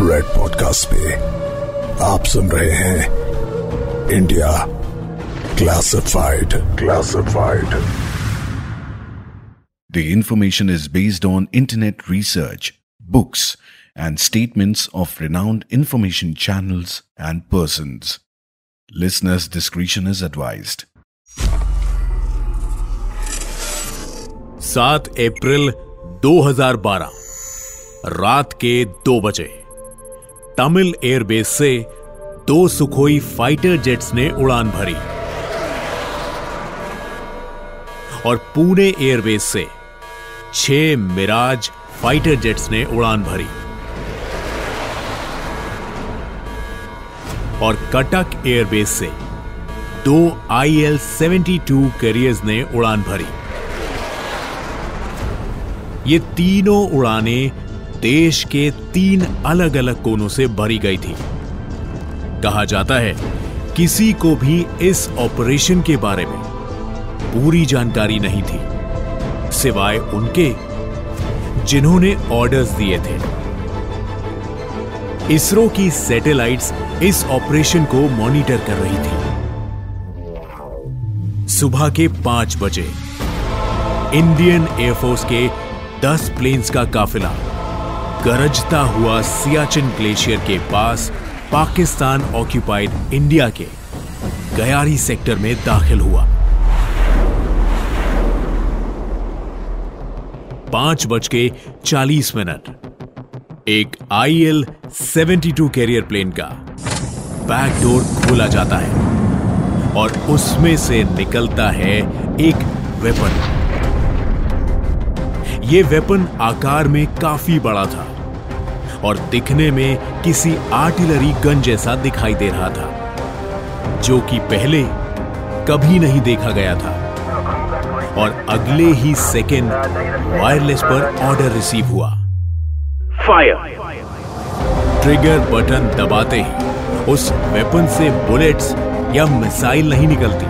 Red podcast पे आप सुन रहे हैं India classified classified The information is based on internet research, books, and statements of renowned information channels and persons. Listeners' discretion is advised. सात अप्रैल 2012 रात के दो बजे तमिल एयरबेस से दो सुखोई फाइटर जेट्स ने उड़ान भरी। और पुणे एयरबेस से छह मिराज फाइटर जेट्स ने उड़ान भरी। और कटक एयरबेस से दो I L seventy two carriers ने उड़ान भरी। ये तीनों उड़ानें देश के तीन अलग अलग कोनों से भरी गई थी। कहा जाता है, किसी को भी इस ऑपरेशन के बारे में पूरी जानकारी नहीं थी, सिवाय उनके, जिन्होंने ऑर्डर्स दिए थे। इसरो की सैटेलाइट्स इस ऑपरेशन को मॉनिटर कर रही थी। सुबह के पाँच बजे इंडियन एयरफोर्स के दस प्लेन्स का काफिला गरजता हुआ सियाचिन ग्लेशियर के पास पाकिस्तान ऑक्यूपाइड इंडिया के गयारी सेक्टर में दाखिल हुआ। पाँच बज के चालीस मिनट। एक I L seventy two carrier plane का बैक डोर खोला जाता है और उसमें से निकलता है एक वेपन यह वेपन आकार में काफ़ी बड़ा था और दिखने में किसी आर्टिलरी गन जैसा दिखाई दे रहा था जो कि पहले कभी नहीं देखा गया था और अगले ही सेकेंड वायरलेस पर ऑर्डर रिसीव हुआ। फायर ट्रिगर बटन दबाते ही उस वेपन से बुलेट्स या मिसाइल नहीं निकलती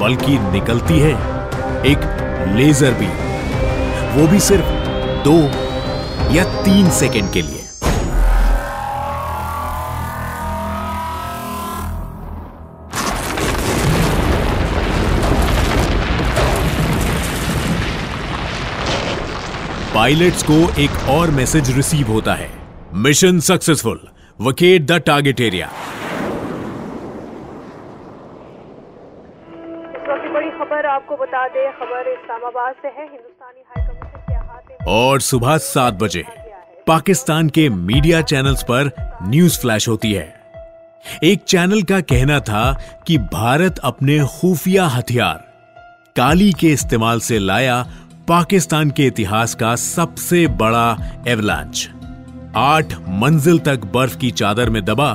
बल्कि निकलती है एक लेजर भी वो भी सिर्फ़ दो या तीन सेकेंड के लिए। पायलट्स को एक और मैसेज रिसीव होता है। Mission successful vacate the target area बड़ी खबर आपको बता दें, खबर इस्लामाबाद से है। हिंदुस्तानी और सुबह सात बजे पाकिस्तान के मीडिया चैनल्स पर न्यूज़ फ्लैश होती है। एक चैनल का कहना था कि भारत अपने खुफिया हथियार काली के इस्तेमाल से लाया पाकिस्तान के इतिहास का सबसे बड़ा एवलांच आठ मंजिल तक बर्फ़ की चादर में दबा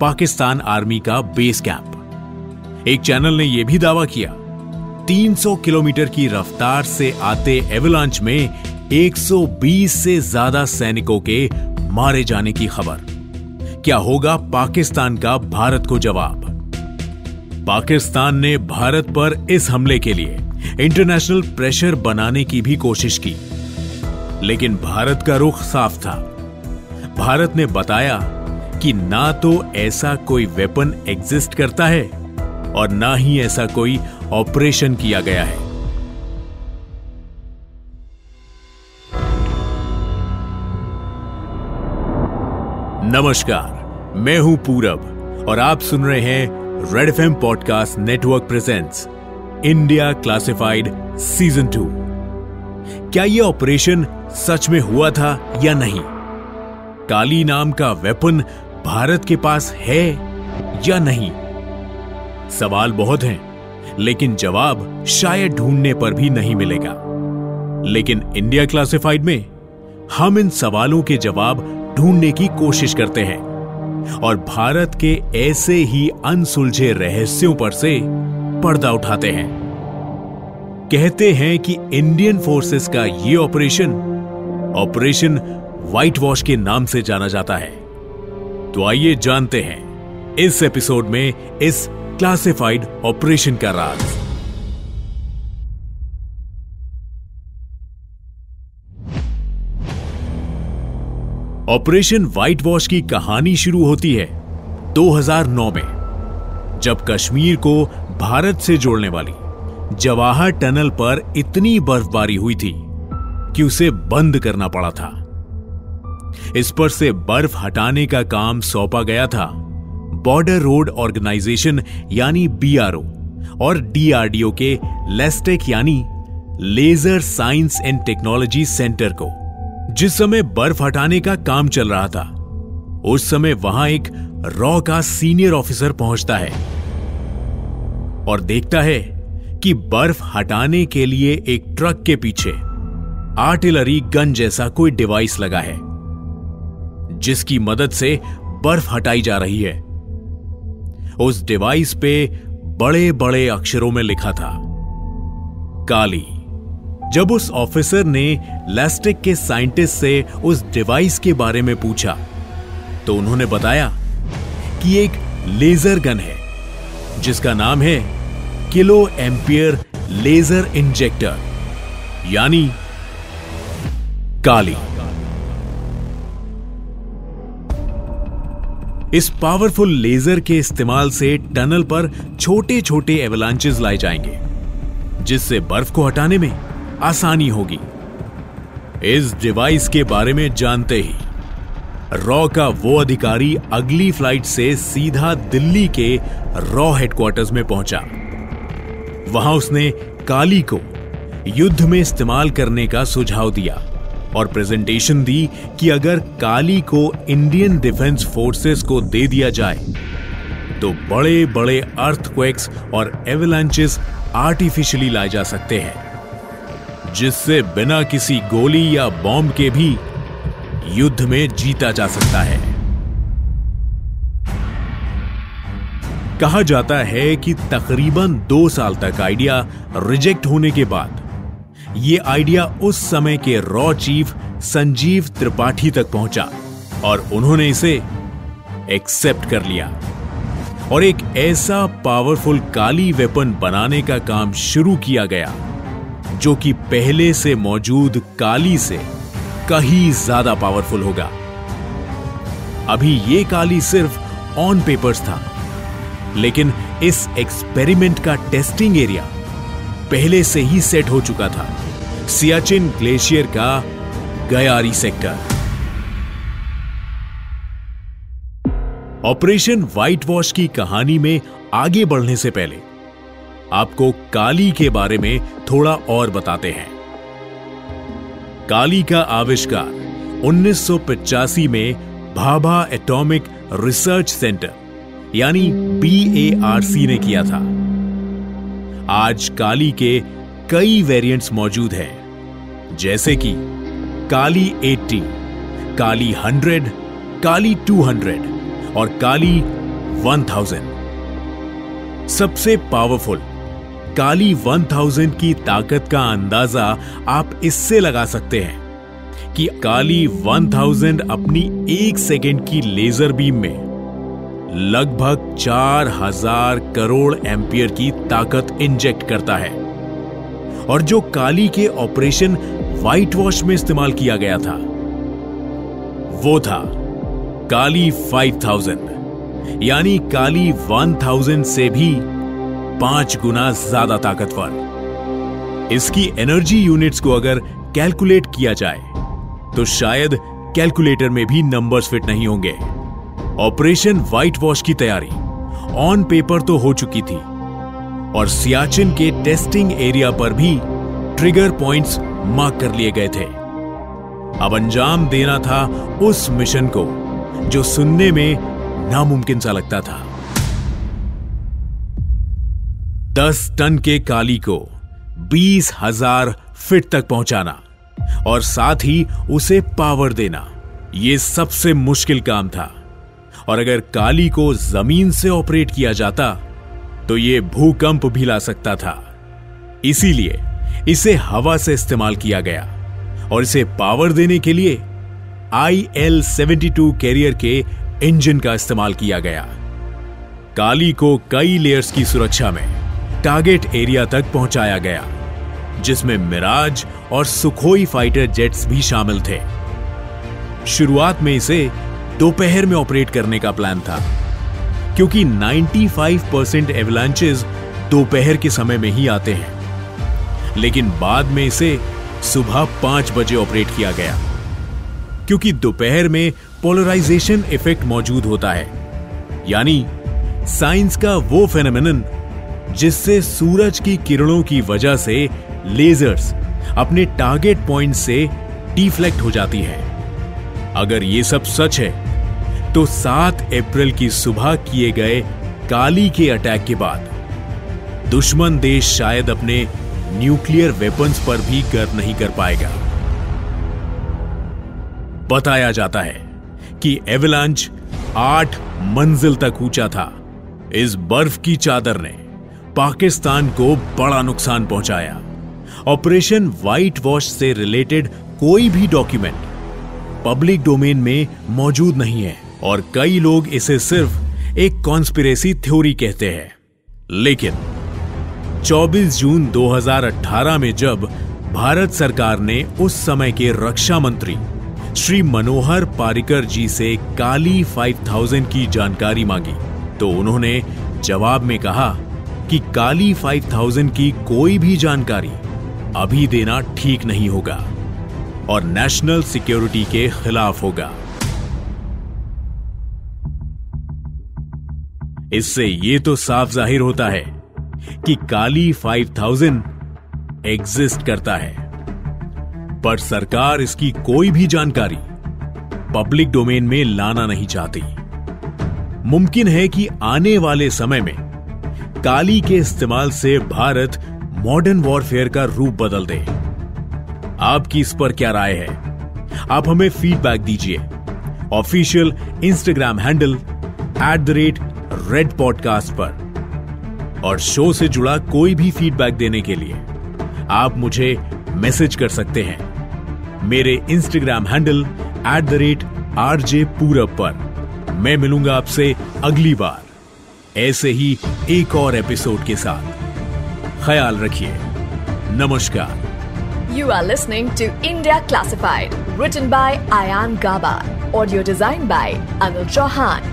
पाकिस्तान आर्मी का बेस कैंप एक चैनल ने यह भी दावा किया 300 किलोमीटर की रफ्तार से आते एवलांच में 120 से ज़्यादा सैनिकों के मारे जाने की खबर। क्या होगा पाकिस्तान का भारत को जवाब? पाकिस्तान ने भारत पर इस हमले के लिए इंटरनेशनल प्रेशर बनाने की भी कोशिश की। लेकिन भारत का रुख साफ़ था। भारत ने बताया कि ना तो ऐसा कोई वेपन एग्जिस्ट करता है और ना ही ऐसा कोई ऑपरेशन किया गया है। नमस्कार, मैं हूँ पूरब और आप सुन रहे हैं red F podcast network presents India classified season two क्या यह ऑपरेशन सच में हुआ था या नहीं? काली नाम का वेपन भारत के पास है या नहीं? सवाल बहुत हैं, लेकिन जवाब शायद ढूँढने पर भी नहीं मिलेगा। लेकिन इंडिया क्लासिफाइड में हम इन सवालों के जवाब ढूँढने की कोशिश करते हैं। और भारत के ऐसे ही अनसुलझे रहस्यों पर से पर्दा उठाते हैं। कहते हैं कि इंडियन फोर्सेस का यह ऑपरेशन ऑपरेशन व्हाइट वॉश के नाम से जाना जाता है। तो आइए जानते हैं, इस एपिसोड में इस क्लासिफाइड ऑपरेशन का राज। ऑपरेशन व्हाइट वॉश की कहानी शुरू होती है 2009 में, जब कश्मीर को भारत से जोड़ने वाली जवाहर टनल पर इतनी बर्फबारी हुई थी कि उसे बंद करना पड़ा था। इस पर से बर्फ़ हटाने का काम सौंपा गया था बॉर्डर रोड ऑर्गेनाइजेशन यानी बीआरओ और डीआरडीओ के लेस्टेक यानी laser science and technology centre को। जिस समय बर्फ़ हटाने का काम चल रहा था, उस समय वहाँ एक रॉ का सीनियर ऑफिसर पहुँचता है और देखता है कि बर्फ़ हटाने के लिए एक ट्रक के पीछे आर्टिलरी गन जैसा कोई डिवाइस लगा है, जिसकी मदद से बर्फ़ हटाई जा रही है। उस डिवाइस पे बड़े बड़े अक्षरों में लिखा था, काली। जब उस ऑफिसर ने लैस्टिक के साइंटिस्ट से उस डिवाइस के बारे में पूछा तो उन्होंने बताया कि एक लेजर गन है, जिसका नाम है किलो एम्पियर लेजर इंजेक्टर, यानी काली। इस पावरफुल लेजर के इस्तेमाल से टनल पर छोटे छोटे एवलांचेस लाए जाएँगे, जिससे बर्फ़ को हटाने में आसानी होगी। इस डिवाइस के बारे में जानते ही, रॉ का वो अधिकारी अगली फ़्लाइट से सीधा दिल्ली के रॉ हेडक्वार्टर्स में पहुँचा। वहाँ उसने काली को युद्ध में इस्तेमाल करने का सुझाव दिया और प्रेजेंटेशन दी कि अगर काली को इंडियन डिफेंस फोर्सेस को दे दिया जाए तो बड़े बड़े अर्थक्वेक्स और एवलांचेस आर्टिफिशियली लाए जा सकते हैं। जिससे बिना किसी गोली या बॉम्ब के भी युद्ध में जीता जा सकता है। कहा जाता है कि तकरीबन दो साल तक आइडिया रिजेक्ट होने के बाद यह आइडिया उस समय के रॉ चीफ संजीव त्रिपाठी तक पहुँचा और उन्होंने इसे एक्सेप्ट कर लिया और एक ऐसा पावरफुल काली वेपन बनाने का काम शुरू किया गया। जो कि पहले से मौजूद काली से कहीं ज़्यादा पावरफुल होगा। अभी ये काली सिर्फ़ ऑन पेपर्स था, लेकिन इस एक्सपेरिमेंट का टेस्टिंग एरिया पहले से ही सेट हो चुका था। सियाचिन ग्लेशियर का Gayari sector operation white wash की कहानी में आगे बढ़ने से पहले आपको काली के बारे में थोड़ा और बताते हैं। काली का आविष्कार 1985 में भाभा एटॉमिक रिसर्च सेंटर यानी बीएआरसी ने किया था। आज काली के कई वेरिएंट्स मौजूद हैं जैसे कि काली 80, काली 100, काली 200 और काली 1000 सबसे पावरफुल काली 1000 की ताकत का अंदाज़ा आप इससे लगा सकते हैं कि काली 1000 अपनी एक सेकेंड की लेजर बीम में लगभग चार हज़ार करोड़ एम्पियर की ताकत इंजेक्ट करता है। और जो काली के ऑपरेशन व्हाइट वॉश में इस्तेमाल किया गया था, वो था काली 5000 यानी काली 1000 से भी पाँच गुना ज़्यादा ताकतवर। इसकी एनर्जी यूनिट्स को अगर कैलकुलेट किया जाए तो शायद कैलकुलेटर में भी नंबर्स फिट नहीं होंगे। ऑपरेशन व्हाइट वॉश की तैयारी ऑन पेपर तो हो चुकी थी। और सियाचिन के टेस्टिंग एरिया पर भी ट्रिगर पॉइंट्स मार्क कर लिए गए थे। अब अंजाम देना था उस मिशन को, जो सुनने में नामुमकिन सा लगता था। दस टन के काली को बीस हज़ार फिट तक पहुंचाना और साथ ही उसे पावर देना। यह सबसे मुश्किल काम था। और अगर काली को ज़मीन से ऑपरेट किया जाता तो यह भूकंप भी ला सकता था। इसीलिए इसे हवा से इस्तेमाल किया गया और इसे पावर देने के लिए I L seventy two carrier के इंजन का इस्तेमाल किया गया। काली को कई लेयर्स की सुरक्षा में टारगेट एरिया तक पहुँचाया गया, जिसमें मिराज और सुखोई फाइटर जेट्स भी शामिल थे। शुरुआत में इसे दोपहर में ऑपरेट करने का प्लान था, क्योंकि 95 परसेंट एवलांचेस दोपहर के समय में ही आते हैं। लेकिन बाद में इसे सुबह पाँच बजे ऑपरेट किया गया, क्योंकि दोपहर में पोलराइजेशन इफ़ेक्ट मौजूद होता है। यानी साइंस का वो फेनोमेनन जिससे सूरज की किरणों की वजह से लेजर्स अपने टारगेट पॉइंट से डिफ्लेक्ट हो जाती है। अगर ये सब सच है तो 7 अप्रैल की सुबह किए गए काली के अटैक के बाद, दुश्मन देश शायद अपने न्यूक्लियर वेपन्स पर भी गर्व नहीं कर पाएगा। बताया जाता है कि एवलांच आठ मंजिल तक ऊँचा था। इस बर्फ़ की चादर ने पाकिस्तान को बड़ा नुकसान पहुँचाया। ऑपरेशन व्हाइट वॉश से रिलेटेड कोई भी डॉक्यूमेंट पब्लिक डोमेन में मौजूद नहीं है और कई लोग इसे सिर्फ़ एक कॉन्स्पिरेसी थ्योरी कहते हैं। लेकिन 24 जून 2018 में जब भारत सरकार ने उस समय के रक्षा मंत्री श्री मनोहर पारिकर जी से काली 5000 की जानकारी मांगी तो उन्होंने जवाब में कहा कि काली 5000 की कोई भी जानकारी अभी देना ठीक नहीं होगा और नेशनल सिक्योरिटी के खिलाफ होगा। इससे यह तो साफ़ ज़ाहिर होता है कि काली 5000 एग्जिस्ट करता है। पर सरकार इसकी कोई भी जानकारी पब्लिक डोमेन में लाना नहीं चाहती। मुमकिन है कि आने वाले समय में काली के इस्तेमाल से भारत मॉडर्न वॉरफेयर का रूप बदल दे। आपकी इस पर क्या राय है? आप हमें फीडबैक दीजिए। Official Instagram handle at the rate red podcast पर। और शो से जुड़ा कोई भी फीडबैक देने के लिए आप मुझे मैसेज कर सकते हैं। मेरे Instagram handle at the rate R J Purab पर। मैं मिलूँगा आपसे अगली बार। ऐसे ही एक और एपिसोड के साथ ख्याल रखिए नमस्कार You are listening to India Classified, written by Ayan Gaba, audio designed by Anil Chauhan.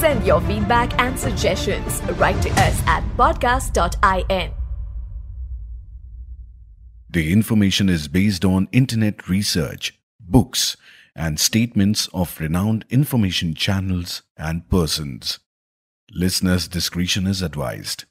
Send your feedback and suggestions right to us at podcast.in. The information is based on internet research, books, and statements of renowned information channels and persons. Listeners' discretion is advised.